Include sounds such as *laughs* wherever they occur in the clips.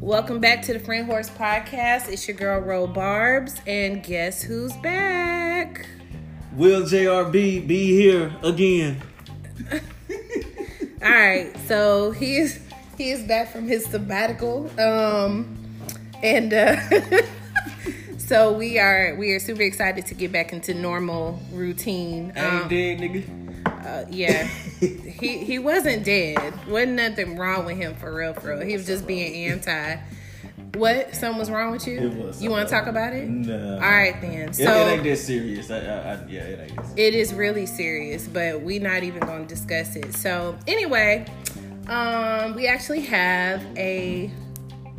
Welcome back to the Friend Whores Podcast. It's your girl Ro Barbs, and guess who's back? Will JRB be here again? *laughs* All right, so he is he is back from his sabbatical, um, and uh, *laughs* so we are we are super excited to get back into normal routine. I ain't Um, dead, nigga. Uh, yeah, he he wasn't dead. wasn't nothing wrong with him for real, for real. He was just being anti. What? Something was wrong with you? It was You want to talk about it? No. All right then. So it ain't that serious. I, I, I, yeah, it ain't. serious. it is really serious, but we not even going to discuss it. So anyway, um, we actually have a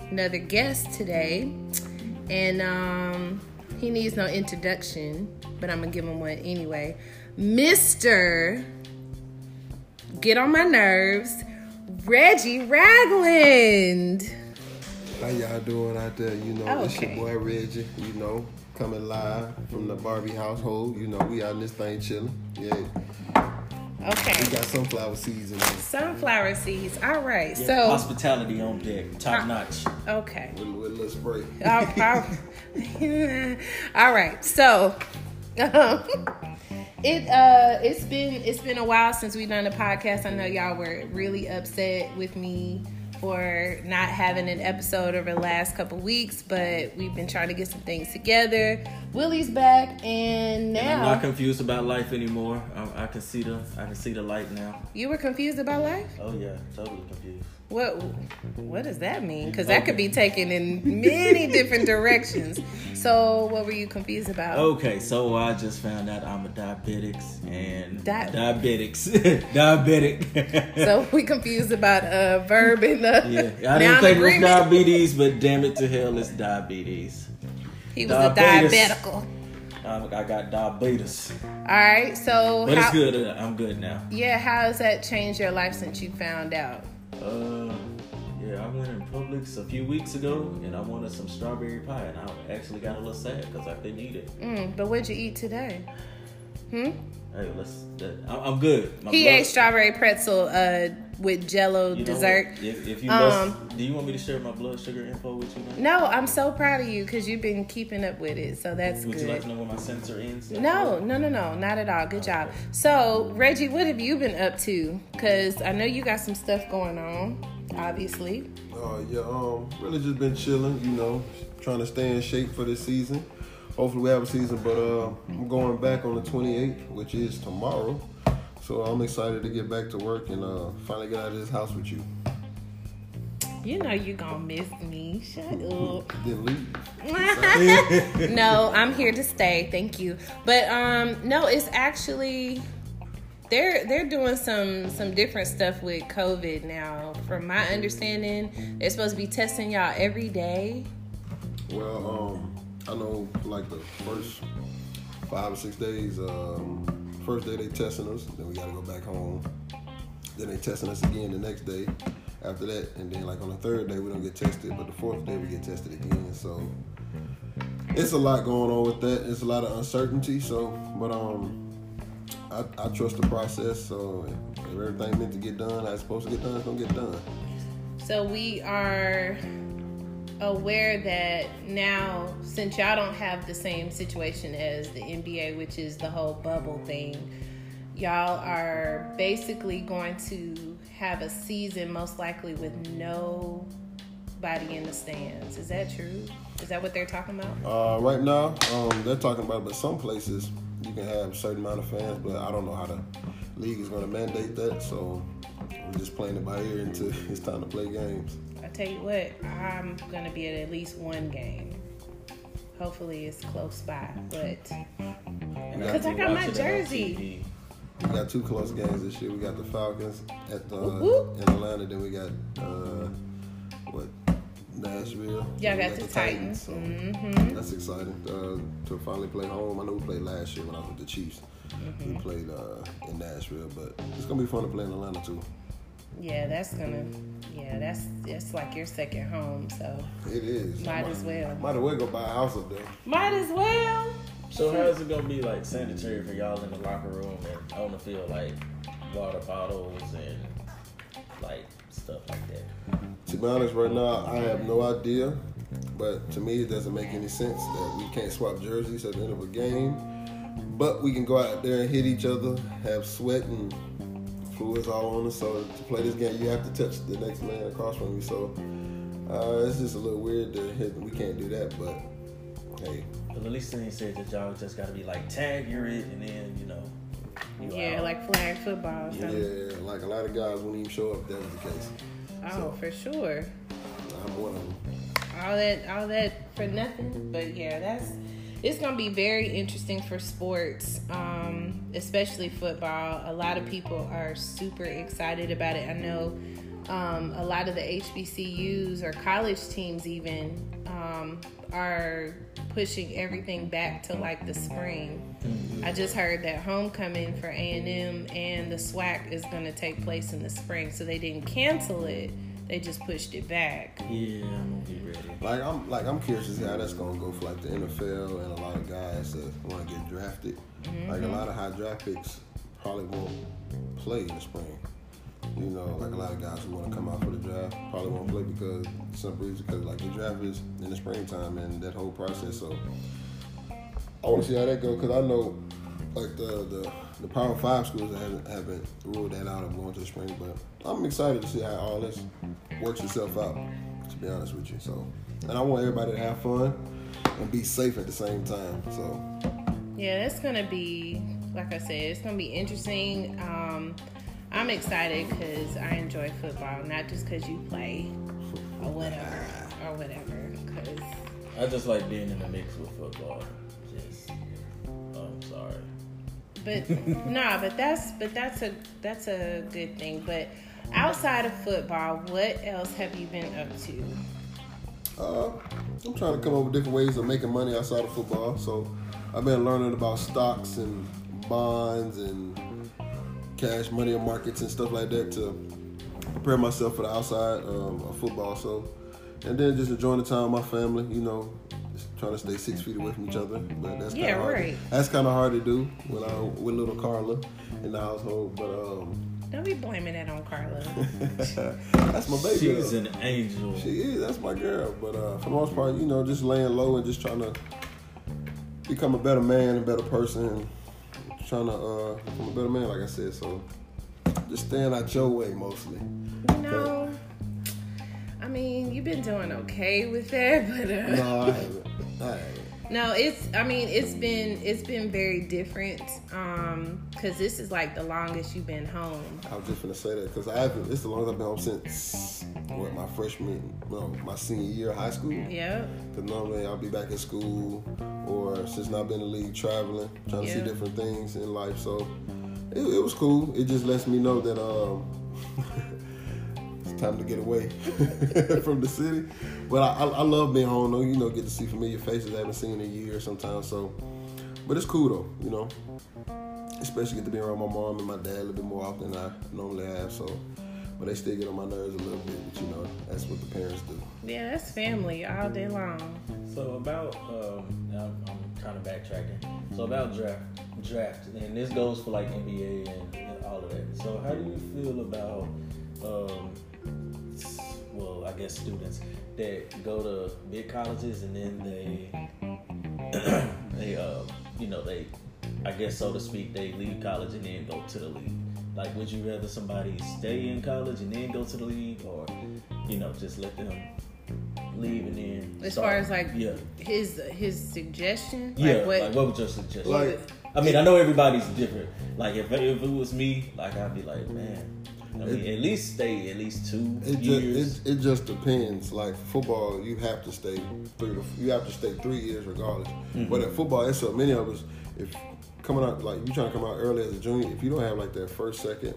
another guest today, and um, he needs no introduction, but I'm gonna give him one anyway. Mister, get on my nerves, Reggie Ragland. How y'all doing out there? You know, Oh, it's your boy Reggie. You know, coming live from the Barbie household. You know, we out in this thing chilling. Yeah, Okay. we got sunflower seeds in there sunflower seeds. All right, Yeah, so hospitality on deck, top Uh, notch. okay. with, with a little spray. All- all- *laughs* *laughs* all right. So, um, *laughs* it uh, it's been it's been a while since we've done a podcast. I know y'all were really upset with me for not having an episode over the last couple weeks, but we've been trying to get some things together. Willie's back, and now I'm not confused about life anymore. I, I can see the I can see the light now. you were confused about life. Oh yeah, totally confused. What what does that mean? Because that could be taken in many different directions. So, what were you confused about? Okay, so I just found out I'm a diabetics and Di- diabetics, *laughs* diabetic. So *laughs* we confused about a verb in the. yeah, I didn't think it was diabetes, but damn it to hell, it's diabetes. He was a Diabetes. diabetical. Um, I got diabetes, All right. So but how, it's good. uh, I'm good now. Yeah, how has that changed your life since you found out? Uh, yeah, I went in Publix a few weeks ago and I wanted some strawberry pie, and I actually got a little sad because I couldn't eat it. Mm, but what'd you eat today? Hmm? Hey, let's. That, I'm, I'm good. My He blood- ate strawberry pretzel uh with Jello you know dessert. what? If, if you Um, must, do you want me to share my blood sugar info with you? Now? No, I'm so proud of you because you've been keeping up with it. So that's Would you like good. to know where my sensor ends? No, no, no, no, not at all. Good job. So, Reggie, what have you been up to? Because I know you got some stuff going on, obviously. Uh, yeah, um, really just been chilling. You know, trying to stay in shape for this season. Hopefully we have a season, but uh, I'm going back on the 28th, which is tomorrow. So I'm excited to get back to work and uh, finally get out of this house with you. You know you gonna miss me. Shut up. *laughs* Then leave. *laughs* no, I'm here to stay. Thank you. But um no, it's actually they're they're doing some some different stuff with COVID now. From my understanding, they're supposed to be testing y'all every day. Well, um, I know like the first five or six days, um, first day they testing us, then we gotta go back home. Then they testing us again the next day after that, and then like on the third day we don't get tested, but the fourth day we get tested again. So it's a lot going on with that. It's a lot of uncertainty. So, but um, I, I trust the process. So if everything meant to get done, I supposed to get done, it's gonna get done. So we are aware that now, since y'all don't have the same situation as the NBA, which is the whole bubble thing, y'all are basically going to have a season most likely with nobody in the stands. Is that true? Is that what they're talking about? Uh, right now, um, they're talking about, but some places you can have a certain amount of fans, but I don't know how the league is going to mandate that. So we're just playing it by ear until *laughs* it's time to play games. I tell you what, I'm gonna be at at least one game. Hopefully, it's close by, but Because I got my watch it on jersey. We got two close games this year. We got the Falcons at the, Whoop, whoop. in Atlanta. Then we got uh, what Nashville. y'all got we the Titans. So hmm that's exciting uh, to finally play home. I know we played last year when I was with the Chiefs. Mm-hmm. We played uh, in Nashville, but it's gonna be fun to play in Atlanta too. Yeah, that's gonna. Yeah, that's that's like your second home. So It is. Might as well. Might as well go buy a house up there. might as well. So how is it gonna be like sanitary for y'all in the locker room and on the field, like water bottles and like stuff like that? To be honest, right now I have no idea. But to me, it doesn't make any sense that we can't swap jerseys at the end of a game. But we can go out there and hit each other, have sweat and fluids all on us. So to play this game, you have to touch the next man across from you. So uh, it's just a little weird to hit. We can't do that, but hey. But at least they said that y'all just gotta be like tag you're it, and then you know. You Yeah, out. like flag football. or Yeah, like a lot of guys wouldn't even show up if that was the case. Oh, So- for sure. I'm one of them. all that all that for nothing but yeah that's it's gonna be very interesting for sports um, especially football. A lot of people are super excited about it. I know um, a lot of the hbcus or college teams even um, are pushing everything back to like the spring. I just heard that homecoming for a&m and the swac is going to take place in the spring so they didn't cancel it they just pushed it back Yeah, I'm gonna be ready. Like I'm like I'm curious to see how that's gonna go for like the NFL and a lot of guys that want to get drafted. Mm-hmm. Like a lot of high draft picks probably won't play in the spring. You know, like a lot of guys who want to come out for the draft probably won't play because some reason because like the draft is in the springtime and that whole process. So I want to see how that goes because I know like the the the Power Five schools haven't haven't ruled that out of going to the spring, but I'm excited to see how all this works itself out. To be honest with you, so and I want everybody to have fun and be safe at the same time. So Yeah, it's gonna be like I said, it's gonna be interesting. Um, I'm excited because I enjoy football, not just because you play or whatever *laughs* or whatever. Because I just like being in the mix with football. Just, oh, I'm sorry. But *laughs* nah, but that's but that's a that's a good thing. But outside of football, what else have you been up to? uh, I'm trying to come up with different ways of making money outside of football. So I've been learning about stocks and bonds and cash money and markets and stuff like that to prepare myself for the outside um, of football. So, and then just enjoying the time with my family. You know, trying to stay six feet away from each other. But that's kind Yeah, of hard. right. That's kind of hard to do when I with little Carla in the household. But um, Don't be blaming that on Carla. *laughs* that's my baby. She's an angel. She is. That's my girl. But uh, for the most part, you know, just laying low and just trying to become a better man, a better person, trying to uh, become a better man, like I said. So just staying out your way mostly. no, I mean you've been doing okay with that, *laughs* but uh, No, I haven't. No, it's. I mean, it's been it's been very different. Um, cause this is like the longest you've been home. I was just gonna say that because I haven't. It's the longest I've been home since what my freshman, no, my senior year of high school. yeah Because normally I'll be back in school, or since I've been in the league traveling, trying to see different things in life. So it, it was cool. It just lets me know that um, *laughs* time to get away *laughs* from the city. But I, I, I love being home though. You know, get to see familiar faces I haven't seen in a year sometimes. So, but it's cool though. You know, especially get to be around my mom and my dad a little bit more often than I normally have. So. But they still get on my nerves a little bit, but you know, that's what the parents do. Yeah, that's family all day long. So about um, I'm, I'm kind of backtracking. So about draft, draft, and this goes for like NBA and, and all of that. So how do you feel about, um, s- well, I guess students that go to big colleges and then they, *clears throat* they, uh, you know, they, I guess so to speak, they leave college and then go to the league. Like, would you rather somebody stay in college and then go to the league, or you know, just let them leave and then As start? far as like yeah. his his suggestion, Yeah, like what? like what was your suggestion? Like- I mean, I know everybody's different. Like if, if it was me, like I'd be like, man, I mean, at least stay at least two It years. just it, it just depends. Like football, you have to stay three to you have to stay three years regardless. Mm-hmm. But at football, it's so many of us. If coming out like you trying to come out early as a junior, if you don't have like that first, second,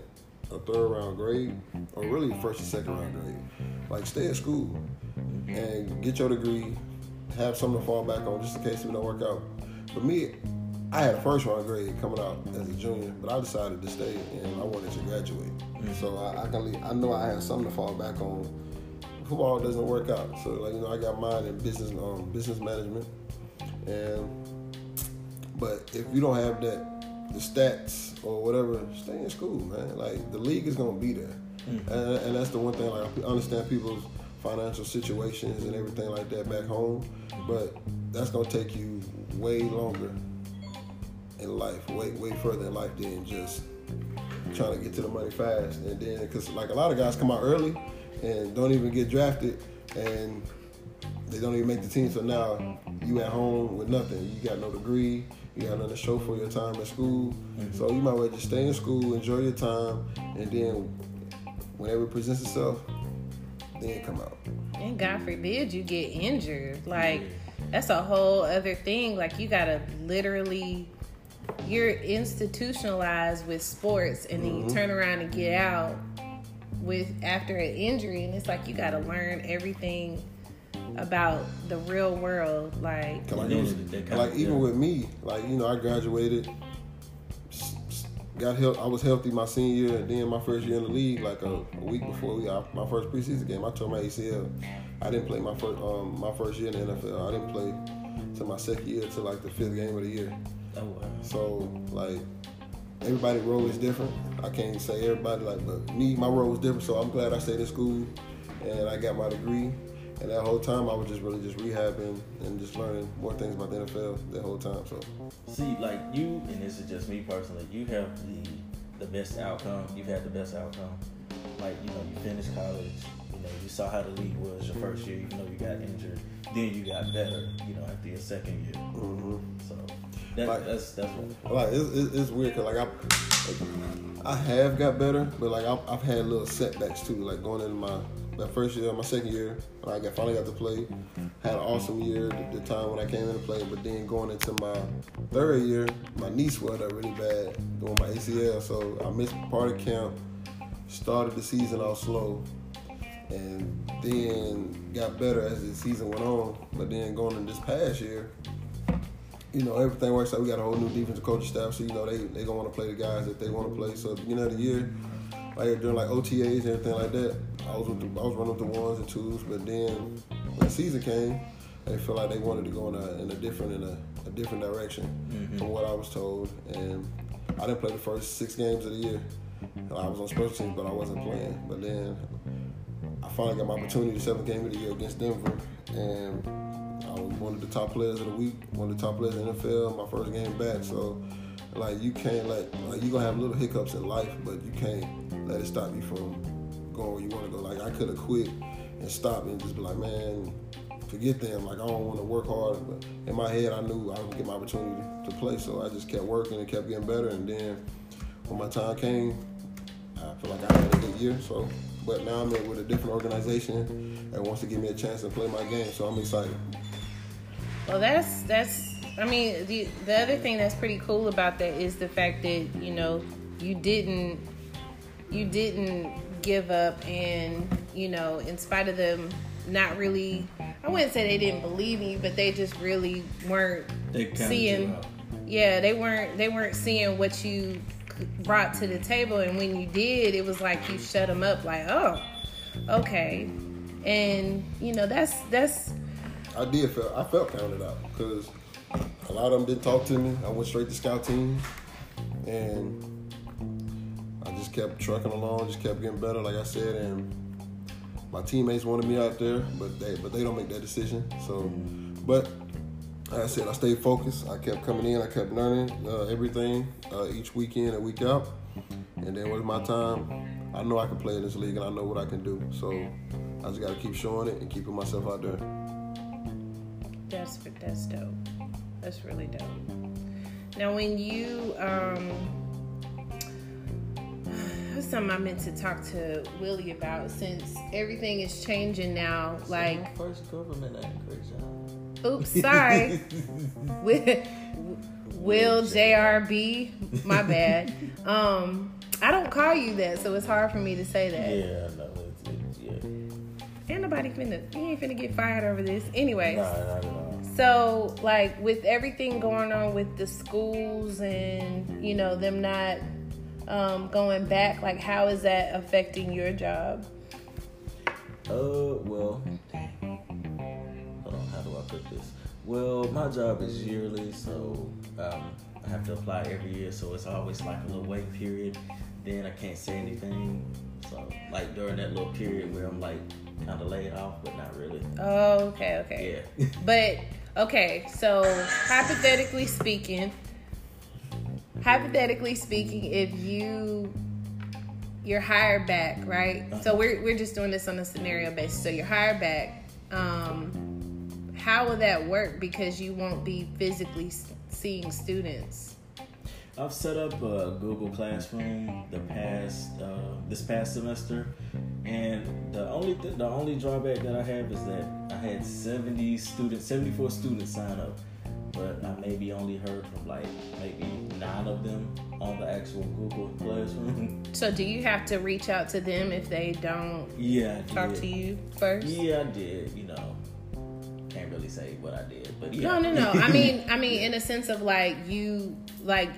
or third round grade, or really first and second round grade, like stay at school and get your degree, have something to fall back on just in case it don't work out. For me, I had a first round grade coming out as a junior, but I decided to stay and I wanted to graduate. So I, I can leave, I know I have something to fall back on. Football doesn't work out, so like you know I got mine in business um, business management, and but if you don't have that the stats or whatever, stay in school, man. Like the league is gonna be there, and, and that's the one thing. Like I understand people's financial situations and everything like that back home, but that's gonna take you way longer in life, way way further in life than just trying to get to the money fast. And then, because like a lot of guys come out early and don't even get drafted, and they don't even make the team. So now you at home with nothing. You got no degree. You got nothing to show for your time at school. Mm-hmm. So you might well just stay in school, enjoy your time, and then whenever it presents itself, then come out. And God forbid you get injured. Like that's a whole other thing. Like you gotta literally you're institutionalized with sports and then mm-hmm. you turn around and get out with after an injury and it's like you got to learn everything about the real world like like, was, like even with me like you know i graduated got health. I was healthy my senior year, and then my first year in the league, like a, a week before we, my first preseason game, I tore my ACL. I didn't play my first um, my first year in the NFL. I didn't play till my second year, till like the fifth game of the year. Oh wow. So like everybody role is different. I can't say everybody like, but me, my role was different. So I'm glad I stayed in school and I got my degree. And that whole time, I was just really just rehabbing and just learning more things about the NFL that whole time. So, see, like you, and this is just me personally, you have the the best outcome. You've had the best outcome. Like you know, you finished college. You know, you saw how the league was your first year. Even though you got injured, then you got better. You know, after your second year. Mm-hmm. So that, like, that's that's what. Like it's, it's weird because like I. I have got better, but like I've, I've had little setbacks too. Like going into my that first year, my second year, when I got, finally got to play, had an awesome year. The, the, time when I came in to play, but then going into my third year, my knee swelled up really bad doing my ACL, so I missed part of camp. Started the season off slow, and then got better as the season went on. But then going in this past year, you know, everything works out. We got a whole new defensive coaching staff, so you know they they gonna want to play the guys that they want to play. So at the beginning of the year, like during like OTAs and everything like that, I was with the, I was running with the ones and twos. But then when the season came, they felt like they wanted to go in a, in a different in a, a different direction mm-hmm. from what I was told. And I didn't play the first six games of the year. I was on special teams, but I wasn't playing. But then I finally got my opportunity the seventh game of the year against Denver, and I was one of the top players of the week, one of the top players in the NFL. My first game back, so like you can't let like you gonna have little hiccups in life, but you can't let it stop you from going where you want to go. Like I could have quit and stopped and just be like, man, forget them. Like I don't want to work hard. But in my head, I knew I would get my opportunity to play, so I just kept working and kept getting better. And then when my time came, I feel like I had a good year. So, but now I'm with a different organization that wants to give me a chance to play my game. So I'm excited. Well, that's that's. I mean, the the other thing that's pretty cool about that is the fact that you know you didn't you didn't give up and you know in spite of them not really i wouldn't say they didn't believe me but they just really weren't seeing yeah they weren't they weren't seeing what you brought to the table and when you did it was like you shut them up like oh okay and you know that's that's i did feel i felt counted out because a lot of them didn't talk to me i went straight to scout teams and I just kept trucking along, just kept getting better, like I said, and my teammates wanted me out there, but they but they don't make that decision. So, but like I said, I stayed focused. I kept coming in. I kept learning uh, everything uh, each weekend and week out. And then with my time, I know I can play in this league, and I know what I can do. So I just got to keep showing it and keeping myself out there. That's that's dope. That's really dope. Now, when you um, that's something I meant to talk to Willie about since everything is changing now. like first government increase. Oops, sorry. *laughs* Will, Will JRB, my bad. *laughs* Um, I don't call you that, so it's hard for me to say that. Yeah, no, it's, it's yeah. Ain't nobody finna, you ain't finna get fired over this. Anyway. Nah, not at all. So, like, with everything going on with the schools and, you know, them not um, going back? Like, how is that affecting your job? Uh, well, hold on, how do I put this? Well, my job is yearly, so um, I have to apply every year, so it's always like a little wait period. Then I can't say anything. So like during that little period where I'm like kind of laid off, but not really. Oh, okay, okay. Yeah. *laughs* But okay, so hypothetically speaking, hypothetically speaking, if you you're hired back, right? So we're we're just doing this on a scenario basis. So you're hired back. Um, how will that work? Because you won't be physically seeing students. I've set up a Google Classroom the past uh, this past semester, and the only th- the only drawback that I have is that I had 70 students, 74 students sign up, but I maybe only heard from like maybe nine of them on the actual Google *laughs* Classroom. So do you have to reach out to them if they don't yeah, talk to you first? Yeah, I did. You know, can't really say what I did, but yeah. No, no, no. I *laughs* mean, I mean, in a sense of like you, like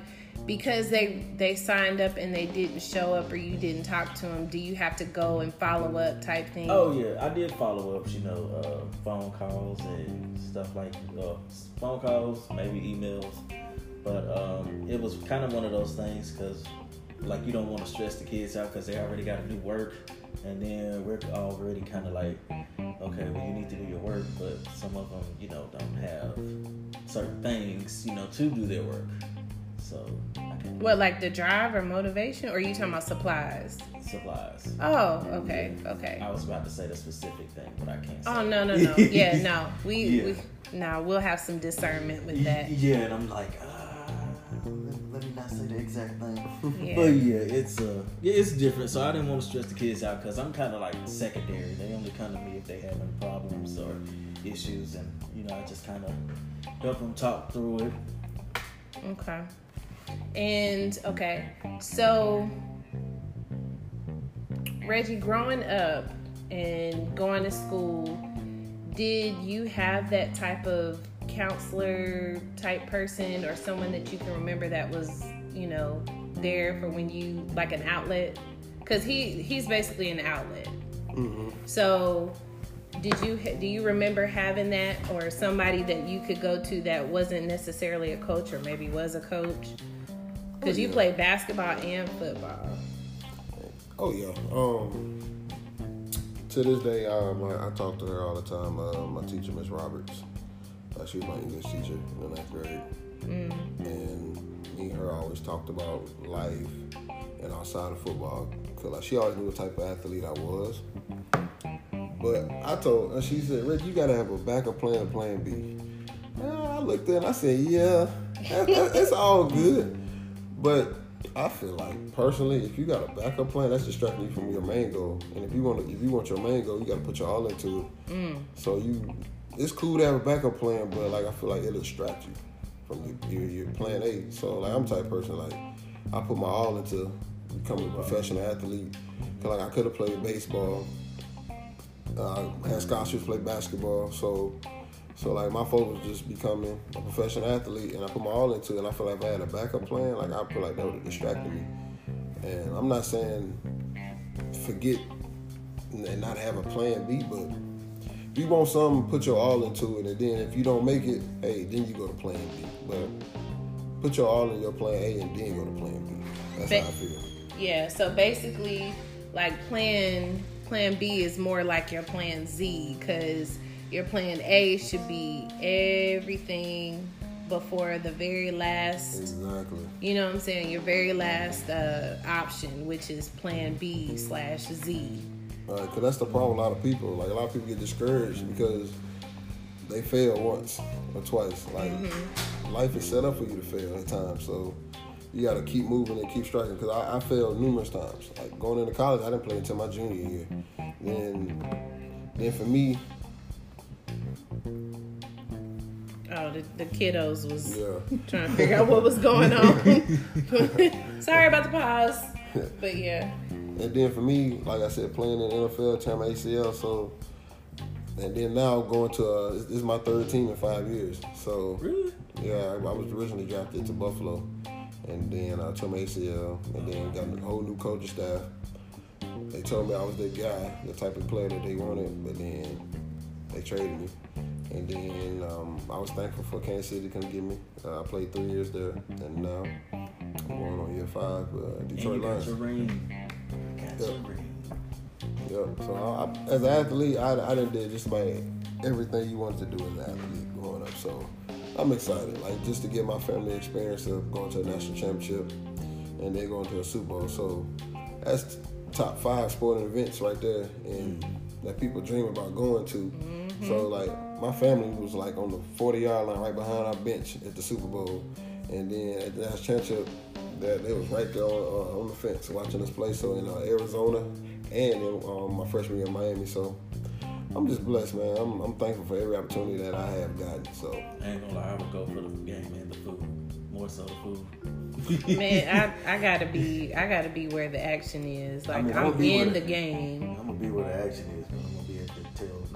because they they signed up and they didn't show up or you didn't talk to them. Do you have to go and follow up type thing? Oh yeah, I did follow ups. You know, uh, phone calls and stuff like uh, phone calls, maybe emails. But um, it was kind of one of those things because, like, you don't want to stress the kids out because they already got to do work, and then we're already kind of like, okay, well, you need to do your work, but some of them, you know, don't have certain things, you know, to do their work. So What, like the drive or motivation, or are you talking about supplies? supplies. Oh, okay, okay. I was about to say the specific thing, but I can't. Say Oh no, no, no. *laughs* Yeah, no. We, Yeah. we, no. We'll have some discernment with that. Yeah, and I'm like, ah, let, let me not say the exact thing. *laughs* Yeah. But yeah, it's uh, yeah, it's different. So I didn't want to stress the kids out because I'm kind of like secondary. They only come to me if they have any problems or issues, and you know, I just kind of help them talk through it. Okay. And okay, so Reggie, growing up and going to school, did you have that type of counselor type person or someone that you can remember that was, you know, there for when you like an outlet? Because he he's basically an outlet. Mm-hmm. So, did you do you remember having that or somebody that you could go to that wasn't necessarily a coach or maybe was a coach? Because you yeah. played basketball and football. Oh yeah. Um. To this day, um, I, I talk to her all the time. Uh, my teacher, Miss Roberts. Uh, she was my English teacher in the ninth grade, and me and her always talked about life and outside of football. Cause like she always knew what type of athlete I was. But I told her, she said, "Rich, you gotta have a backup plan, plan B." Uh, I looked at, and I said, "Yeah, that, that, it's all good." *laughs* But I feel like personally, if you got a backup plan, that's distracting you from your main goal. And if you want to, if you want your main goal, you got to put your all into it. So you, it's cool to have a backup plan, but like I feel like it'll distract you from your, your, your plan A. So like I'm the type of person like I put my all into becoming a professional athlete. Cause like I could have played baseball, uh, had scholarships, play basketball. So so like my focus was just becoming a professional athlete, and I put my all into it. And I feel like if I had a backup plan, like I feel like that would have distracted me. And I'm not saying forget and not have a plan B, but if you want something, put your all into it, and then if you don't make it, hey, then you go to plan B. But put your all in your plan A, and then go to plan B. That's Ba- how I feel. Yeah, so basically, like plan plan B is more like your plan Z because your plan A should be everything before the very last. Exactly. You know what I'm saying? Your very last uh, option, which is plan B slash Z. Right, cause that's the problem. A lot of people, like a lot of people, get discouraged because they fail once or twice. Like life is set up for you to fail at times, so you got to keep moving and keep striking. Cause I, I failed numerous times. Like going into college, I didn't play until my junior year. Then, then for me, Oh, the, the kiddos was yeah, trying to figure out what was going on. *laughs* Sorry about the pause, but yeah. and then for me, like I said, playing in the NFL, tear my ACL. So, and then now going to uh, this this is my third team in five years. So. Really? Yeah, I, I was originally drafted to Buffalo, and then I tore my ACL, and then got a whole new coaching staff. They told me I was the guy, the type of player that they wanted, but then they traded me, And then um, I was thankful for Kansas City to come get me. Uh, I played three years there, and now I'm going on year five. Uh, And Detroit you got Lions. your ring. Got your Yeah. ring. Yep. So I, I, as an athlete, I, I done did just about everything you wanted to do as an athlete growing up. So I'm excited, like just to get my family experience of going to a national championship and then going to a Super Bowl. So that's top five sporting events right there, and that people dream about going to. So like my family was like on the 40 yard line right behind our bench at the Super Bowl, and then at the national championship, that they was right there on, uh, on the fence watching us play. So in uh, Arizona and in um, my freshman year in Miami. So I'm just blessed, man. I'm, I'm thankful for every opportunity that I have gotten. So I ain't gonna lie, I would go for the game and the food. More so the food. *laughs* Man, I, I gotta be I gotta be where the action is. Like I mean, I'm I'll be in where- the game. I'm gonna be where the action is, but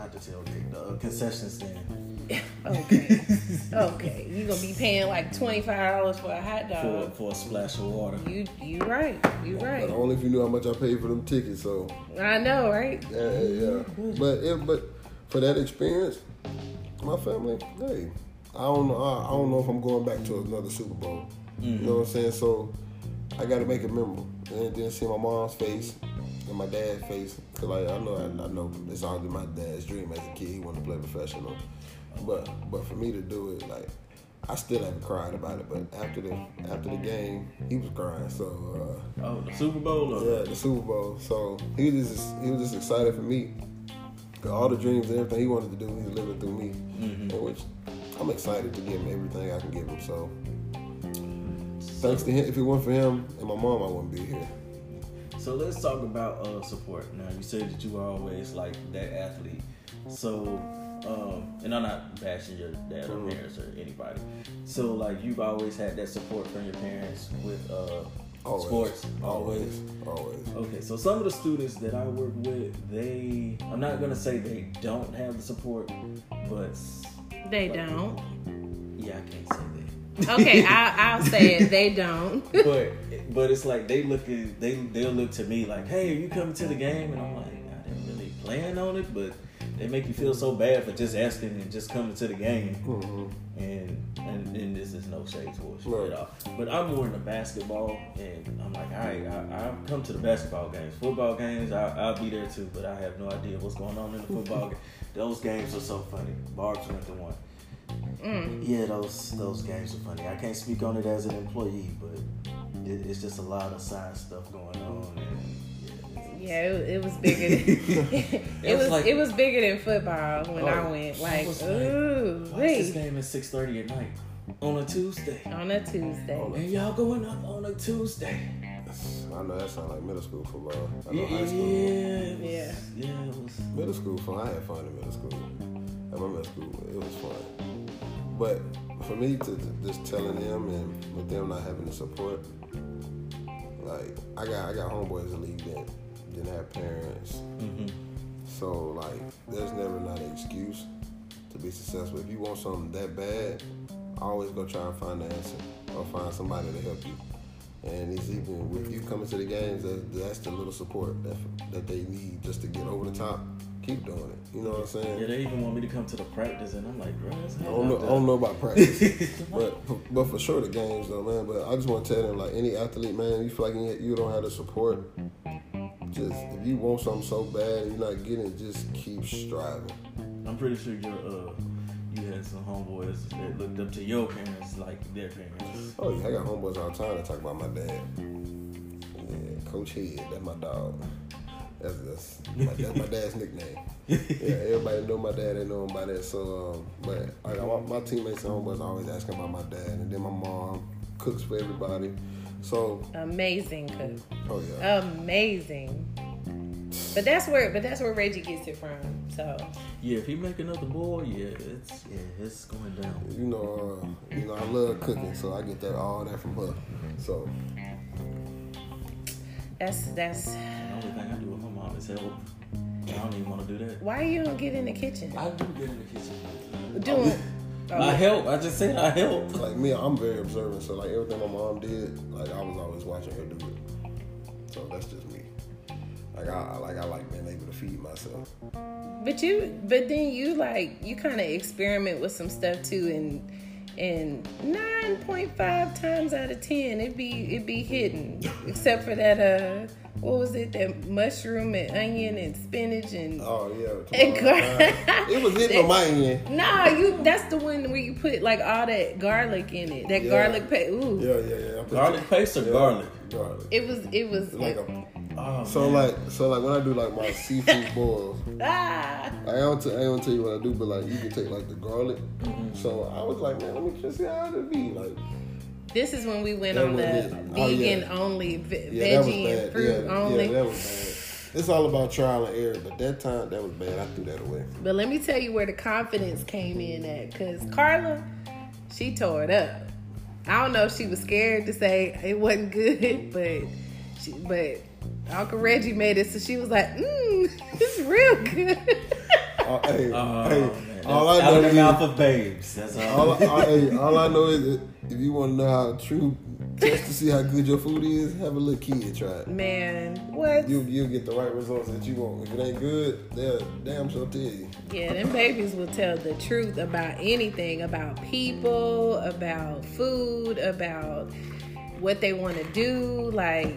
not the tailgate, the uh, concession stand. Okay. *laughs* okay. You gonna be paying like twenty five dollars for a hot dog. for a splash of water. You you right. You right. but only if you knew how much I paid for them tickets. So I know, right? yeah, yeah. yeah. But it, but for that experience, my family, hey, I don't know. I, I don't know if I'm going back to another Super Bowl. You know what I'm saying? So I got to make it memorable, and then see my mom's face and my dad's face. Like I know, I, I know it's always my dad's dream as a kid. He wanted to play professional, but but for me to do it, like I still haven't cried about it. But after the after the game, he was crying. So. uh Oh, the Super Bowl? Or, yeah, the Super Bowl. So he was just he was just excited for me. all the dreams and everything he wanted to do, he's living through me. Mhm. And which I'm excited to give him everything I can give him. So thanks to him. If it weren't for him and my mom, I wouldn't be here. So let's talk about uh, support. Now you said that you were always like that athlete. So, um, and I'm not bashing your dad or Mhm. parents or anybody. So like you've always had that support from your parents with uh, Always. sports. Always. Always. Okay, so some of the students that I work with, they I'm not gonna say they don't have the support, but They don't. yeah, I can't say that. Okay, *laughs* I, I'll say it. They don't. but but it's like they look at they they'll look to me like, hey, are you coming to the game? And I'm like, I didn't really plan on it, but they make you feel so bad for just asking and just coming to the game. hmm And and, and this is no shade towards you Right. at all. But I'm more into basketball, and I'm like, all right, I, I'll come to the basketball games. Football games, I, I'll be there too, but I have no idea what's going on in the football *laughs* game. Those games are so funny. Barb's went to one. Mm. Yeah, those those games are funny. I can't speak on it as an employee, but it, it's just a lot of side stuff going on. And, Yeah, it, it was bigger. Than, *laughs* it *laughs* It was was like- it was bigger than football when I Oh, went. Like, was like, ooh, Why is this game at six thirty at night on a Tuesday? on a Tuesday. Oh, and y'all going up on a Tuesday? I know that sounds like middle school football. I know Yeah, high school. it was- Yeah. yeah, it was. Middle school fun. I had fun in middle school. At my middle school, it was fun. But for me to just telling them and with them not having the support, like I got I got homeboys in the league that didn't have parents. hmm So like there's never not an excuse to be successful. If you want something that bad, always go try and find the answer or find somebody to help you. And it's even with you coming to the games, that, that's the little support that that they need just to get over the top. Keep doing it. You know what I'm saying? Yeah, they even want me to come to the practice, and I'm like, bro, I don't know, I don't know about practice, *laughs* but but for sure the games though, man. But I just want to tell them like any athlete, man, you feel like you don't have the support. Just if you want something so bad and you're not getting it, just keep striving. I'm pretty sure you're uh. You had some homeboys that looked up to your parents like their parents. Oh yeah, I got homeboys all the time that talk about my dad. Yeah, Coach Head, that's my dog. That's that's my, that's my dad's nickname. Yeah, everybody know my dad. They know him by that. So, um, but I got my, my teammates and homeboys always asking about my dad, and then my mom cooks for everybody. So, Amazing cook. oh yeah, Amazing. But that's where but that's where Reggie gets it from. So Yeah, if he make another boy, yeah, it's yeah, it's going down. you know, uh, you know, I love cooking, so I get that all that from her. So, that's that's The only thing I do with my help. I don't even want to do that. why you don't get in the kitchen. I do get in the kitchen. Doing I help. I just said I help. like me, I'm very observant. So, like everything my mom did, like I was always watching her do it. So that's just me. Like I, I like I like being able to feed myself. But you, but then you like you kind of experiment with some stuff too, and and nine point five times out of ten, it be it be hidden, except for that uh, what was it? That mushroom and onion and spinach and Oh yeah. And tomorrow gar- night. it was hitting on my end. nah, you that's the one where you put like all that garlic in it, that Yeah. garlic paste. Ooh, Yeah, yeah, yeah. I put Garlic paste or yeah, garlic? Garlic. it was it was Like a, Oh, so man. like so like when I do like my seafood *laughs* boils, ah. I don't t- I don't tell you what I do, but like you can take like the garlic. Mm-hmm. So I was like, man, let me just see how it be. Like This is when we went That on the was it. Oh, yeah. vegan only, ve- yeah, that was veggie and fruit yeah, only. yeah, that was bad. It's all about trial and error, but that time that was bad. I threw that away. But let me tell you where the confidence came in at, because Carla, she tore it up. I don't know if she was scared to say it wasn't good, *laughs* but she, but Uncle Reggie made it, so she was like, *laughs* "Mmm, it's real good." Uh, hey, Oh, hey, man. all That's I out know of the is mouth of babes. That's all. all, I, *laughs* hey, all I know is that if you want to know how true just to see how good your food is, have a little kid try it. Man, what? You you'll get the right results that you want. If it ain't good, they'll damn sure tell you. Yeah, them babies will tell the truth about anything, about people, about food, about what they want to do. Like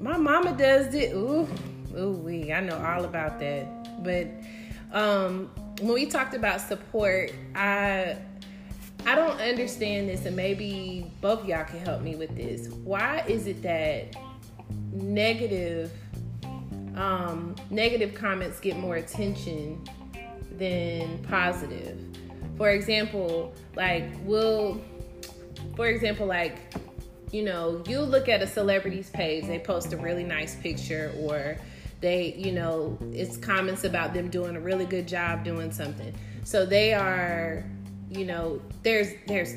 my mama does it. Ooh, ooh wee. I know all about that. But um when we talked about support, I I don't understand this, and maybe both y'all can help me with this. Why is it that negative um, negative comments get more attention than positive? For example, like will, for example, like you know, you look at a celebrity's page, they post a really nice picture, or they, you know, it's comments about them doing a really good job doing something. So they are, you know, there's there's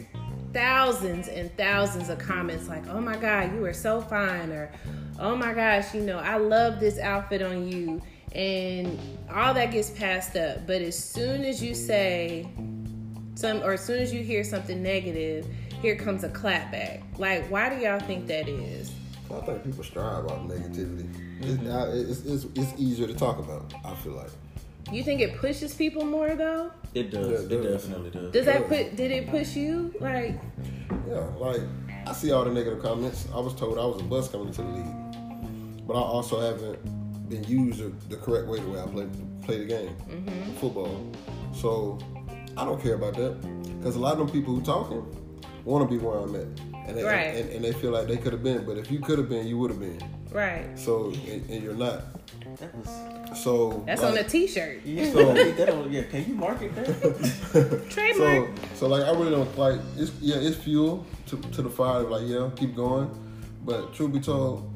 thousands and thousands of comments like, "Oh my God, you are so fine," or "Oh my gosh, you know, I love this outfit on you," and all that gets passed up. But as soon as you say some, or as soon as you hear something negative, here comes a clapback. Like, why do y'all think that is? I think people strive about negativity. It's, now, it's, it's, it's easier to talk about. I feel like. You think it pushes people more though? It does. Yeah, it it does. definitely does. Does that put? Did it push you? Like, Yeah, like I see all the negative comments. I was told I was a bust coming into the league, but I also haven't been used the, the correct way the way I play play the game, mm-hmm. football. So I don't care about that because a lot of them people who talking want to be where I'm at, and they, Right. and, and they feel like they could have been. But if you could have been, you would have been. right? So and, and you're not. That was. So That's on a like, T-shirt. Yeah, So- *laughs* that on- yeah, can you market that? *laughs* Trademark. So, so like I really don't like it's yeah it's fuel to, to the fire like yeah keep going, but truth be told,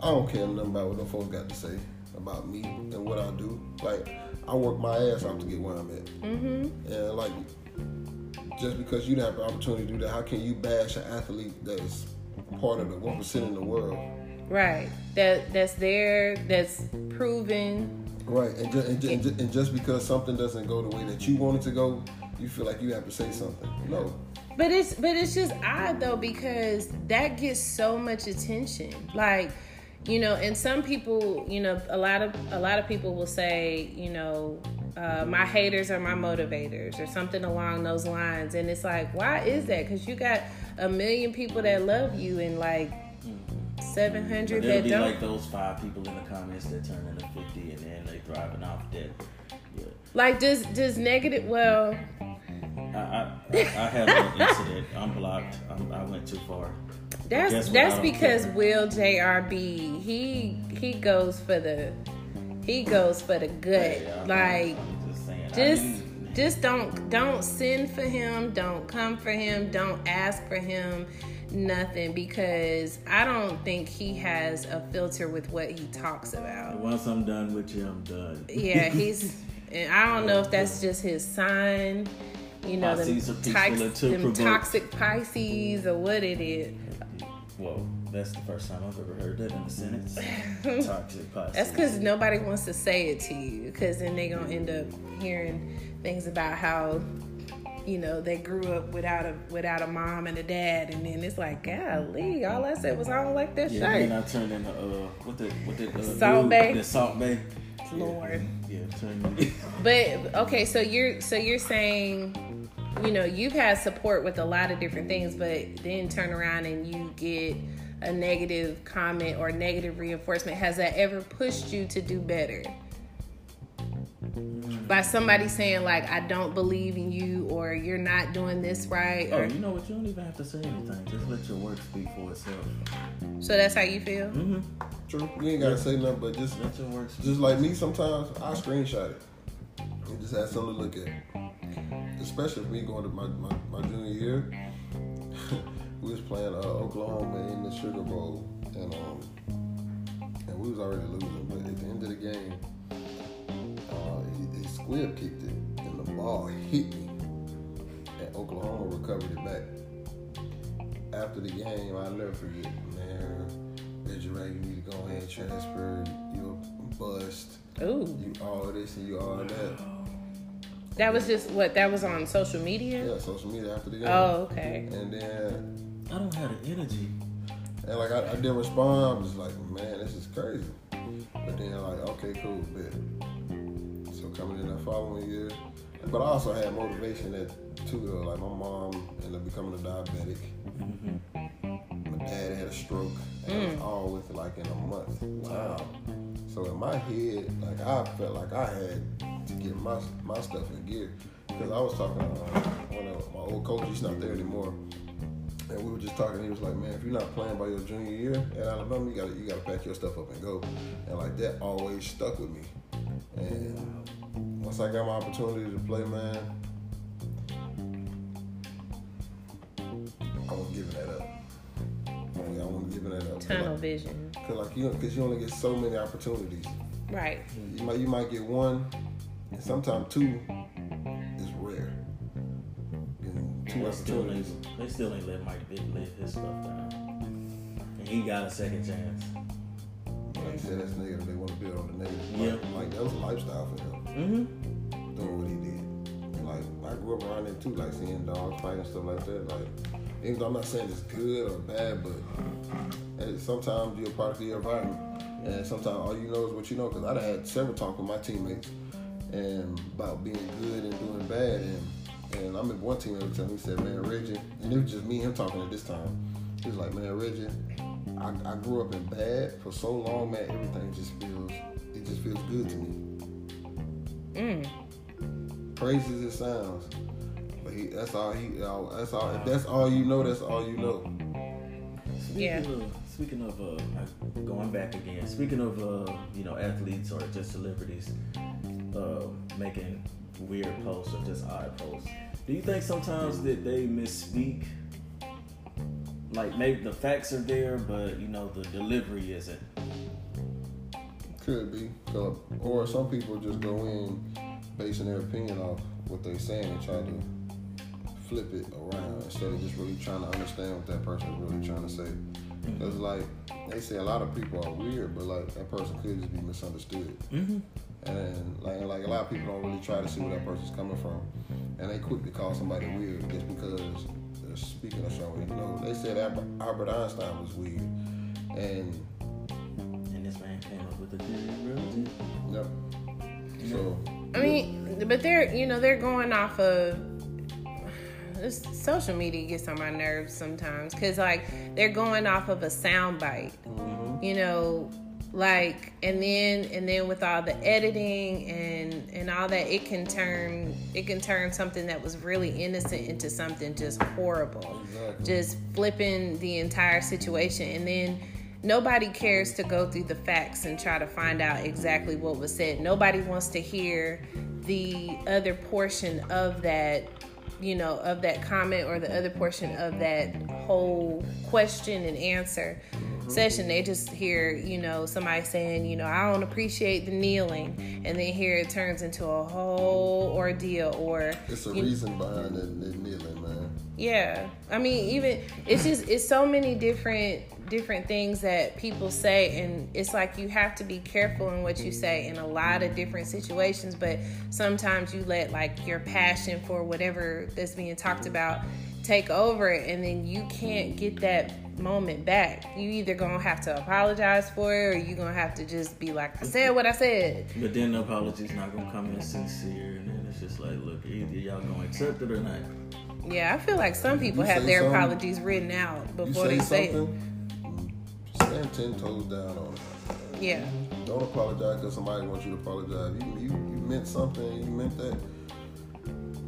I don't care nothing about what no folks got to say about me and what I do. Like I work my ass off to get where I'm at, mm-hmm. and like just because you don't have the opportunity to do that, how can you bash an athlete that's part of the one percent in the world? right. That that's there. That's proven. Right, and just, and, ju- and, ju- and just because something doesn't go the way that you want it to go, you feel like you have to say something. No, But it's but it's just odd though because that gets so much attention. Like, you know, and some people, you know, a lot of a lot of people will say, you know, uh, my haters are my motivators or something along those lines. And it's like, why is that? Because you got a million people that love you and like seven hundred There'll that be don't. like those five people in the comments that turn into fifty, and then they thriving off that. Yeah, Like, does does negative? Well, I I, I, had an incident. I'm blocked. I'm, I went too far. That's Guess what? I that's because care. Will JRB he he goes for the he goes for the good. Yeah, like just. Just mean, just don't don't send for him, don't come for him, don't ask for him nothing because I don't think he has a filter with what he talks about. once I'm done with you, I'm done. Yeah, *laughs* he's and I don't know if that's just his sign, you know, them, Pisces are people types, that too them provoke. toxic Pisces or what it is. Whoa, that's the first time I've ever heard that in a sentence. *laughs* Toxic Pisces. That's because nobody wants to say it to you, because then they're gonna end up hearing things about how, you know, they grew up without a without a mom and a dad, and then it's like, golly, all I said was I don't like that Yeah, then. I turned into uh, what the what the uh, Salt dude- Bae? The Salt Bae. Lord. Yeah, turn you. *laughs* But okay, so you're so you're saying, you know, you've had support with a lot of different things, but then turn around and you get a negative comment or negative reinforcement. Has that ever pushed you to do better? By somebody saying like, "I don't believe in you," or "You're not doing this right," Oh, you know what? You don't even have to say anything. Just let your work speak for itself. so that's how you feel. Mm-hmm. True. You ain't gotta say nothing, but just Let your work speak. just like me, sometimes I screenshot it and just have something to look at. Especially for me going to my, my, my junior year, *laughs* we was playing uh, Oklahoma in the Sugar Bowl, and um, and we was already losing. But at the end of the game, uh, he, he squib kicked it, and the ball hit me, and Oklahoma recovered it back. After the game, I'll never forget, man. Reggie you need to go ahead and transfer. You a bust. Ooh, You all this and you all that. that was just what that was on social media. Yeah, social media after the game. Oh, okay. And then, I don't have the energy. and like I, I didn't respond. I was like, man, this is crazy. But then like, okay, cool, bet. So coming in the following year, but I also had motivation that too. Though, like my mom ended up becoming a diabetic. My dad had a stroke, and it was all with like in a month. Wow. So in my head, like I felt like I had to get my my stuff in gear because I was talking to uh, one of my old coach. He's not there anymore. And we were just talking. He was like, "Man, if you're not playing by your junior year at Alabama, you got to you got to pack your stuff up and go." And like that always stuck with me. And once I got my opportunity to play, man, I wasn't giving that up. Like, I wasn't giving that up. Tunnel Like, vision. Cause like you, cause you only get so many opportunities. Right. You might you might get one, and sometimes two is rare. Getting two They still, ain't, they still ain't let Mike Vick live his stuff down. And he got a second chance. Like you said, that's negative. They want to build on the negative. Yeah. Like, like that was a lifestyle for him Mm-hmm. doing what he did. And like I grew up around it too, like seeing dogs fight and stuff like that. Like even though I'm not saying it's good or bad, but sometimes you're a product of your environment, and sometimes all you know is what you know. Because I've had several talks with my teammates and about being good and doing bad, and and I remember one teammate was telling me, he said, "Man, Reggie," and it was just me and him talking at this time. He was like, "Man, Reggie, I, I grew up in bad for so long, man. Everything just feels it just feels good to me." Mm. Crazy as it sounds, but he that's all he all, that's all if that's all you know, that's all you know. Speaking Yeah. Of, speaking of, uh, going back again. Speaking of, uh, you know, athletes or just celebrities uh, making weird posts or just odd posts. Do you think sometimes that they misspeak? Like maybe the facts are there, but you know the delivery isn't. Could be, or some people just go in basing their opinion off what they're saying and try to flip it around instead of just really trying to understand what that person is really trying to say. Because like they say, a lot of people are weird, but like that person could just be misunderstood. Mm-hmm. And like, like a lot of people don't really try to see where that person's coming from, and they quick to call somebody weird just because they're speaking or showing. You know, they said Albert, Albert Einstein was weird, and And this man came up with the theory of relativity. yep. So I mean, but they're you know they're going off of this social media gets on my nerves sometimes because like they're going off of a sound bite, mm-hmm. you know, like and then and then with all the editing and and all that, it can turn it can turn something that was really innocent into something just horrible, Exactly. just flipping the entire situation and then nobody cares to go through the facts and try to find out exactly what was said. Nobody wants to hear the other portion of that, you know, of that comment or the other portion of that whole question and answer session. They just hear, you know, somebody saying, you know, I don't appreciate the kneeling. And then here it turns into a whole ordeal or it's a reason behind that, that kneeling, man. yeah. I mean, even it's just it's so many different different things that people say and it's like you have to be careful in what you say in a lot of different situations, but sometimes you let like your passion for whatever that's being talked about take over it and then you can't get that moment back. You either gonna have to apologize for it or you gonna have to just be like, I said what I said. But then the apology's not gonna come in sincere, and then it's just like, look, either y'all gonna accept it or not. Yeah, I feel like some people have their something, apologies written out You before say they say it. something, stand ten toes down on it. Yeah. Don't apologize because somebody wants you to apologize. You, you, you meant something. You meant that.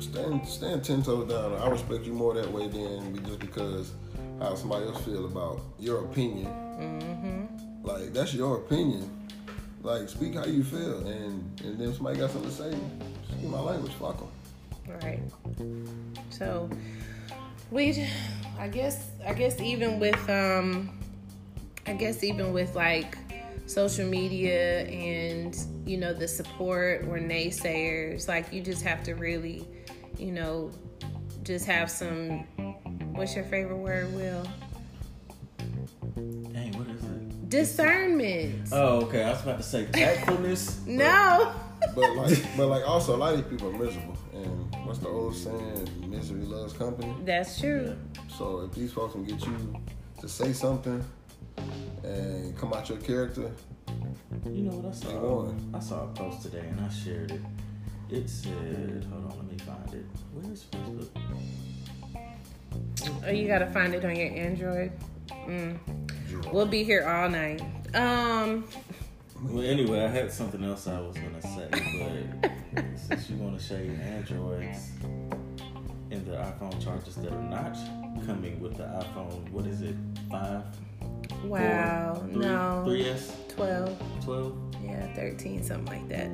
Stand stand ten toes down. I respect you more that way than just because how somebody else feel about your opinion. Mm-hmm. Like that's your opinion. Like speak how you feel, and and then somebody got something to say. Excuse my language. Fuck them. Right. So we, I guess, I guess even with, um, I guess even with like social media and you know the support or naysayers, like you just have to really, you know, just have some. What's your favorite word, Will? Dang, what is it? Discernment. Oh, okay. I was about to say tactfulness. *laughs* no. But *laughs* like, but like, also a lot of these people are miserable. And what's the old saying? Misery loves company. That's true. So if these folks can get you to say something and come out your character, You know what I saw? won. I saw a post today and I shared it. It said, hold on, let me find it. Where's Facebook? Oh, you gotta find it on your Android. Mm. We'll be here all night. Um. Well, anyway, I had something else I was gonna say, but *laughs* since you want to shade Androids and the iPhone chargers that are not coming with the iPhone, what is it? Five? Wow. Four, three- no. 3S? 12 12? yeah 13 something like that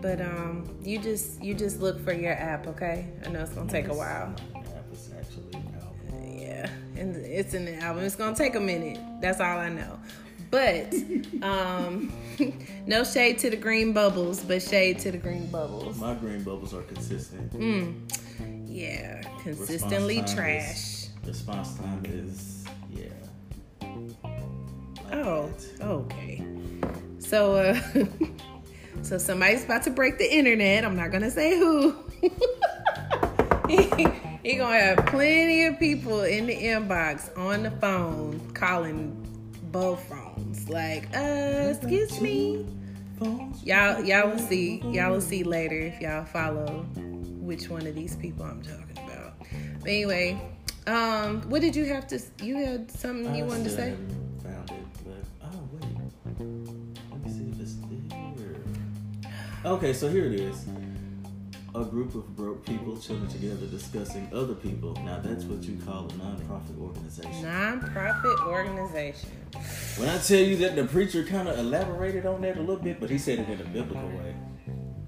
but um you just you just look for your app okay i know it's gonna take a while an app, it's actually an album. yeah and it's in the album it's gonna take a minute that's all i know but *laughs* um *laughs* no shade to the green bubbles but shade to the green bubbles My green bubbles are consistent. mm. yeah consistently Response trash is- response time is, yeah. Like Oh, that. okay. So, uh, *laughs* so somebody's about to break the internet. I'm not gonna say who. *laughs* he, he gonna have plenty of people in the inbox on the phone calling both phones. Like, uh, excuse me. Y'all, y'all will see. Y'all will see later if y'all follow which one of these people I'm talking about. But anyway, um, what did you have to? You had something you wanted to say? Okay, so here it is. A group of broke people chilling together discussing other people. Now that's what you call a non-profit organization. Non-profit organization. When I tell you that the preacher kind of elaborated on that a little bit, but he said it in a biblical way.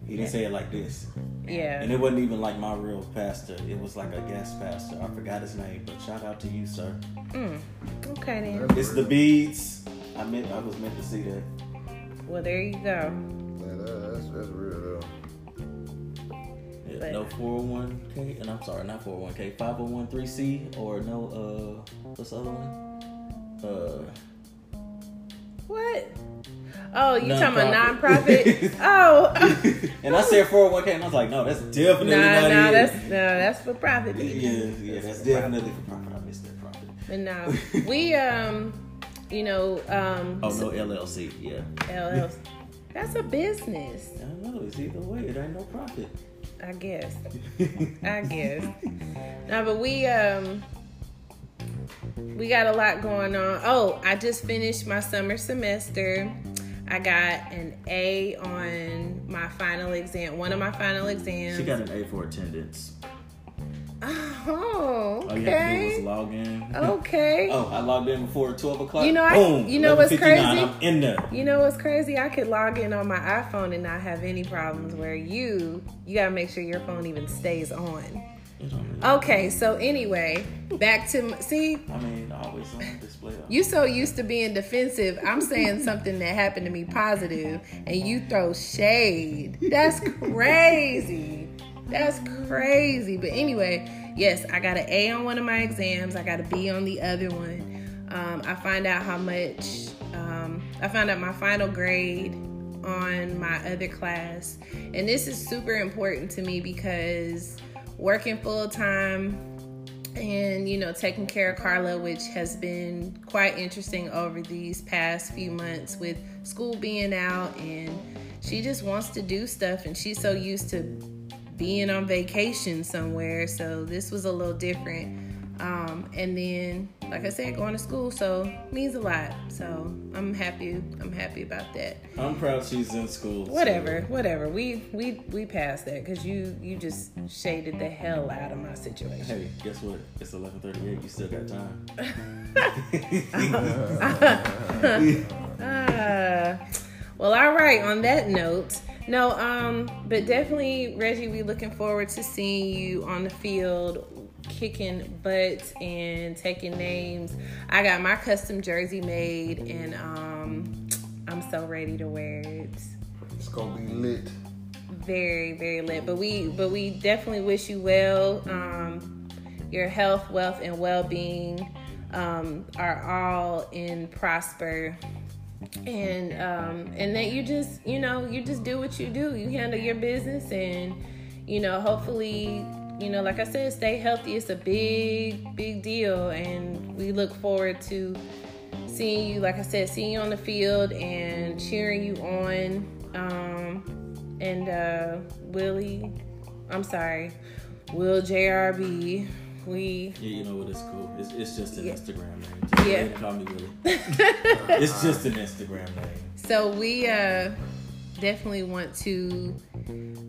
He didn't say it like this. Yeah. And it wasn't even like my real pastor. It was like a guest pastor. I forgot his name, but shout out to you, sir. Mm. Okay then. It's the beads. I meant I was meant to see that. Well, there you go. But- no 401k, and I'm sorry, not 401k, 5013C, or no, uh, what's the other one? Uh, What? Oh, you talking about Non-profit. non-profit? *laughs* oh. and I said 401k, and I was like, no, that's definitely no, not no, it. that's no, that's for profit. people. yeah, yeah, that's for definitely for profit. I missed that profit. But no, *laughs* we um, you know um, Oh no, LLC, yeah. LLC. That's a business, I don't know, it's either way, it ain't no profit. I guess. I guess. No, but we um we got a lot going on. Oh, I just finished my summer semester. I got an A on my final exam. One of my final exams. She got an A for attendance. Oh, All you have to do was okay. log in. Okay. *laughs* Oh, I logged in before 12 o'clock. You know, I- Boom. you know what's crazy? I'm in there. You know what's crazy? I could log in on my iPhone and not have any problems. Where you, you gotta make sure your phone even stays on. It don't really- Okay, so anyway, back to see. I mean, always on display. You so used to being defensive. I'm saying something that happened to me positive, and you throw shade. That's crazy. That's crazy. But anyway, yes, I got an A on one of my exams. I got a B on the other one. Um, I find out how much. Um, I found out my final grade on my other class, and this is super important to me because working full time and you know taking care of Carla, which has been quite interesting over these past few months with school being out, and she just wants to do stuff, and she's so used to being on vacation somewhere, so this was a little different. Um, and then, like I said, going to school so means a lot. So I'm happy. I'm happy about that. I'm proud she's in school. so- Whatever, whatever. We we we passed that because you you just shaded the hell out of my situation. Hey, guess what? It's 11:38. You still got time. Ah, *laughs* *laughs* *laughs* well, all right. On that note, no, um, but definitely, Reggie, we looking forward to seeing you on the field, kicking butts and taking names. I got my custom jersey made, and um, I'm so ready to wear it. It's gonna be lit. Very, very lit. But we, but we definitely wish you well. Um, your health, wealth, and well-being um, are all in prosper and um and that you just you know you just do what you do. You handle your business and you know hopefully you know like i said stay healthy. It's a big big deal. And we look forward to seeing you like i said seeing you on the field and cheering you on. Um and uh willie i'm sorry will jrb we Yeah, you know what? It's cool. It's, it's just an Yeah. Instagram name. Just Yeah. go ahead and call me Willie. *laughs* it's just an Instagram name. So we uh, definitely want to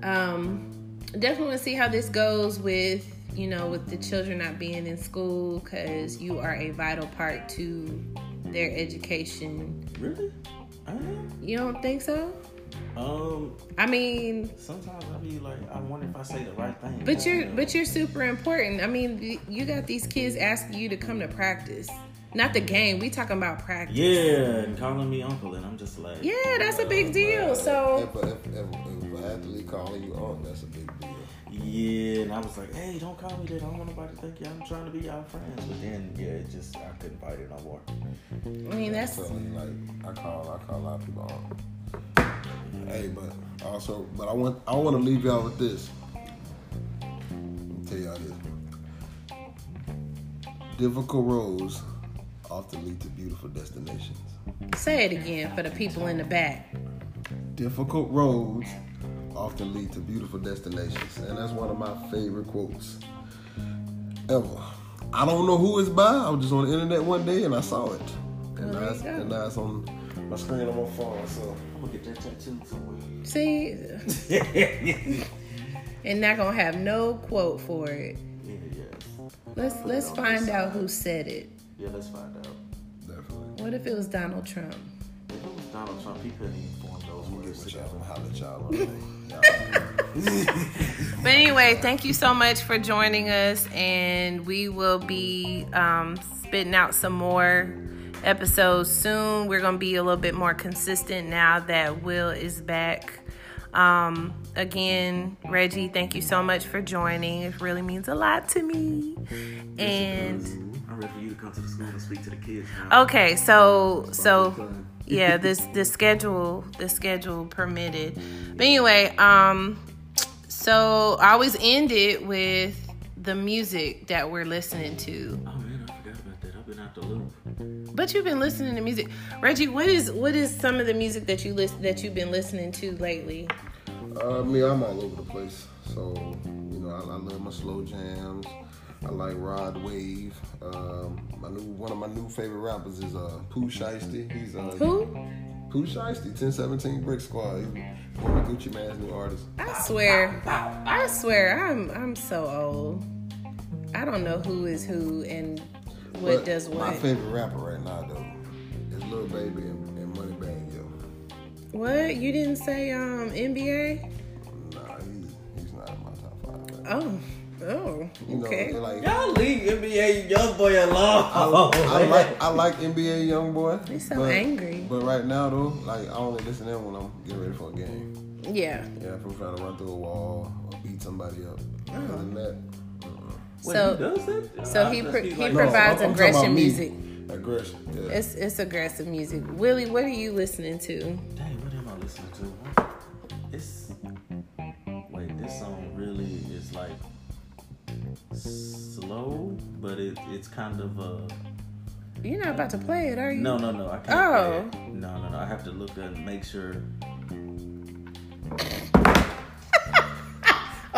um, definitely want to see how this goes with you know with the children not being in school because you are a vital part to their education. Really? I am. You don't think so? Um. I mean, Sometimes I be like, I wonder if I say the right thing. but you're but you're super important. I mean, you got these kids asking you to come to practice, not the game. We talking about practice. Yeah, and calling me uncle, and I'm just like, Yeah, that's a big deal. So If, a- if, if, if an athlete calling you on, that's a big deal. Yeah, and I was like, hey, don't call me that. I don't want nobody to think yeah, I'm trying to be our friends. But then, yeah, it just I couldn't fight it no more. I mean, that's So like I call I call a lot of people on. Hey, but also, but I want I want to leave y'all with this. Let me tell y'all this. Difficult roads often lead to beautiful destinations. say it again for the people in the back. Difficult roads often lead to beautiful destinations, and that's one of my favorite quotes ever. I don't know who it's by. I was just on the internet one day and I saw it, and, Well, now, it's, and now it's on my screen on my phone. So I'm gonna get that tattoo somewhere. See, *laughs* and not gonna have no quote for it. yeah. Let's let's find out who said it. Yeah, let's find out. definitely. What if it was Donald Trump? If it was Donald Trump, he couldn't even form those I'm words get y'all. together. Gonna holler at y'all. Y'all- *laughs* But anyway, thank you so much for joining us, and we will be um, spitting out some more episodes soon. We're gonna be a little bit more consistent now that Will is back. Um, again, Reggie, thank you so much for joining. It really means a lot to me. And I'm ready for you to come to the school and speak to the kids. Now. okay, so so yeah, this the schedule the schedule permitted. But anyway, um, so I always end it with the music that we're listening to. Oh man, I forgot about that. I've been out the loop. But you've been listening to music, Reggie. What is what is some of the music that you listen that you've been listening to lately? Uh, me, I'm all over the place. So, you know, I, I love my slow jams. I like Rod Wave. Um, my new one of my new favorite rappers is uh, Pooh Shiesty. He's uh, Who? Pooh Shiesty, 1017 Brick Squad. He's one of Gucci Mane's new artists. I swear, I swear, I'm I'm so old. I don't know who is who and what But does what? My favorite rapper right now, though, is Lil Baby and, and Moneybagg Yo. What you didn't say? Um, NBA. Nah, he's, he's not in my top five. Right? Oh, oh, You okay. they're like, Y'all leave NBA young boy alone. I *laughs* like I like NBA YoungBoy. He's so but, angry. But right now though, like I only listen to him when I'm getting ready for a game. yeah. Yeah, if I'm trying to run through a wall or beat somebody up. Other than that, Wait, So- he does that? so I he pro- he like- provides I'm- I'm aggression music. Aggression. Yeah. It's it's aggressive music. Willie, what are you listening to? Dang, what am I listening to? It's wait, this song really is like slow, but it, it's kind of uh. You're not about to play it, are you? No, no, no. I can't. Oh. No, no, no. I have to look and make sure.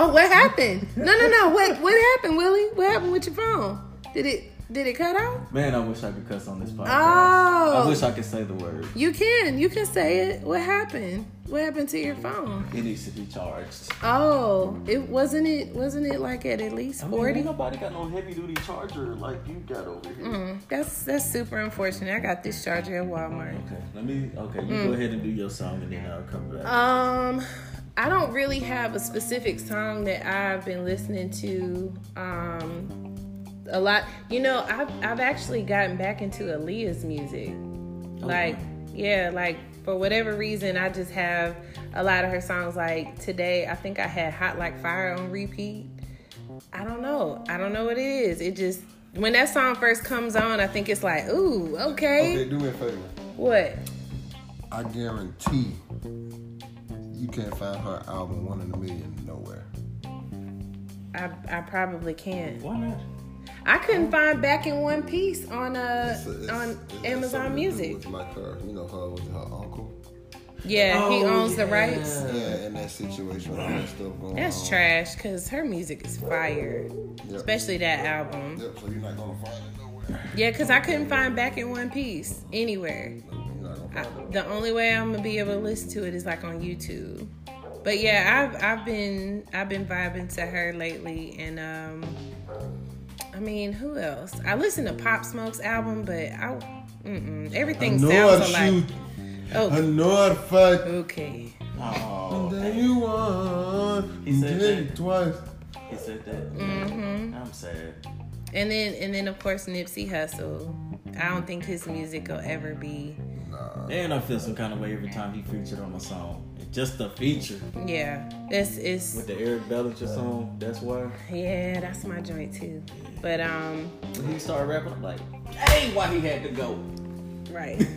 Oh, what happened? No, no, no. What what happened, Willie? What happened with your phone? Did it did it cut off? Man, I wish I could cuss on this podcast. Oh. I wish I could say the word. You can. You can say it. What happened? What happened to your phone? It needs to be charged. Oh, it wasn't it wasn't it like at at least I mean, forty? nobody got no heavy duty charger like you got over here. Mm, that's that's super unfortunate. I got this charger at Walmart. Okay, let me. Okay, you Mm. go ahead and do your song, and then I'll come back. Um, I don't really have a specific song that I've been listening to. Um, a lot. You know, I've I've actually gotten back into Aaliyah's music. Like, yeah, like for whatever reason, I just have a lot of her songs. Like today, I think I had "Hot Like Fire" on repeat. I don't know. I don't know what it is. It just when that song first comes on, I think it's like, ooh, okay. Okay, do me a favor. What? I guarantee you can't find her album One in a Million nowhere. I I probably can't. Why not? I couldn't find back in one piece on uh It's- it's- on it has Amazon Music. With like her, you know, her with her uncle. Yeah, he Oh, owns the rights. Yeah, in that situation, all that stuff going That's on. trash because her music is fire, Yep. especially that album. Yep. So you're not gonna find it nowhere. Yeah, because I couldn't find back in one piece anywhere. No, you're not gonna I, the only way I'm gonna be able to listen to it is like on YouTube. But yeah, I've I've been I've been vibing to her lately, and um, I mean, who else? I listen to Pop Smoke's album, but I mm-mm, everything sounds alike. Oh, know how fight. okay. Oh, Then you won. He said did that. it twice. he said that. Mm-hmm. I'm sad. And then and then of course Nipsey Hussle. I don't think his music will ever be. Nah. And I feel some kind of way every time he featured on a song. Just the feature Yeah, this is with the Eric Bellinger song. That's why yeah, that's my joint too. But um, when he started rapping, I'm like, hey, why he had to go? right.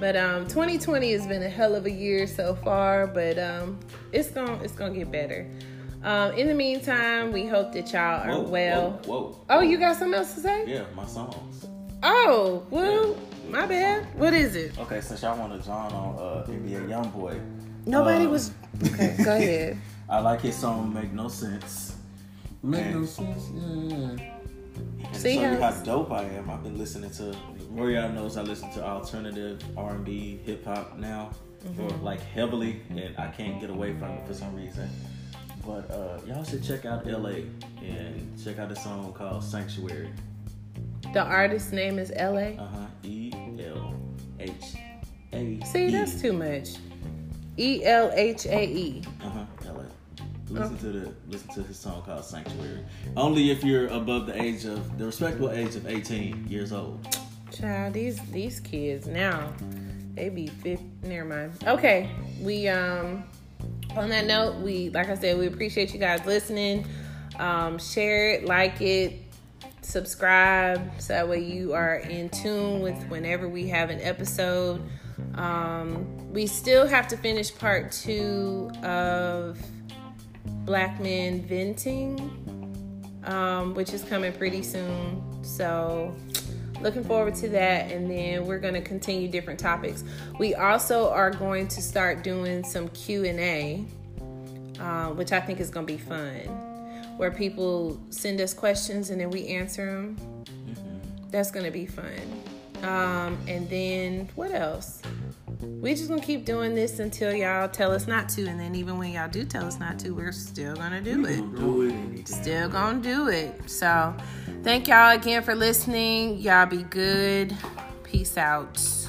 But um, 2020 has been a hell of a year so far, but um, it's gonna it's gonna get better. Um, in the meantime, we hope that y'all are Whoa, well. Whoa, whoa. Oh, you got something else to say? Yeah, my songs. Oh, well, my bad. What is it? Okay, since y'all want to John on uh, NBA YoungBoy, Nobody Uh, was. Okay, go *laughs* ahead. I like his song "Make No Sense." Make Man. no sense. Yeah. And See to show you how- how dope I am, I've been listening to. Royale knows I listen to alternative R and B, hip hop now, or like heavily, and I can't get away from it for some reason. But uh, y'all should check out Elhae and check out a song called Sanctuary. The artist's name is Elhae Uh huh. E L H A. See, that's too much. E L H A E. Uh huh. Elhae. Listen to the listen to his song called Sanctuary. Only if you're above the age of the respectable age of 18 years old. Child, these these kids now, they be fit. Never mind. Okay, we um. On that note, we like I said, we appreciate you guys listening. Um, share it, like it, subscribe, so that way you are in tune with whenever we have an episode. Um, we still have to finish part two of Black Men Venting, um, which is coming pretty soon. So looking forward to that and then we're going to continue different topics we also are going to start doing some q&a uh, which i think is going to be fun where people send us questions and then we answer them that's going to be fun um, and then what else we just gonna keep doing this until y'all tell us not to and then even when y'all do tell us not to we're still gonna do it Don't do it still gonna do it. So, thank y'all again for listening. Y'all be good. Peace out.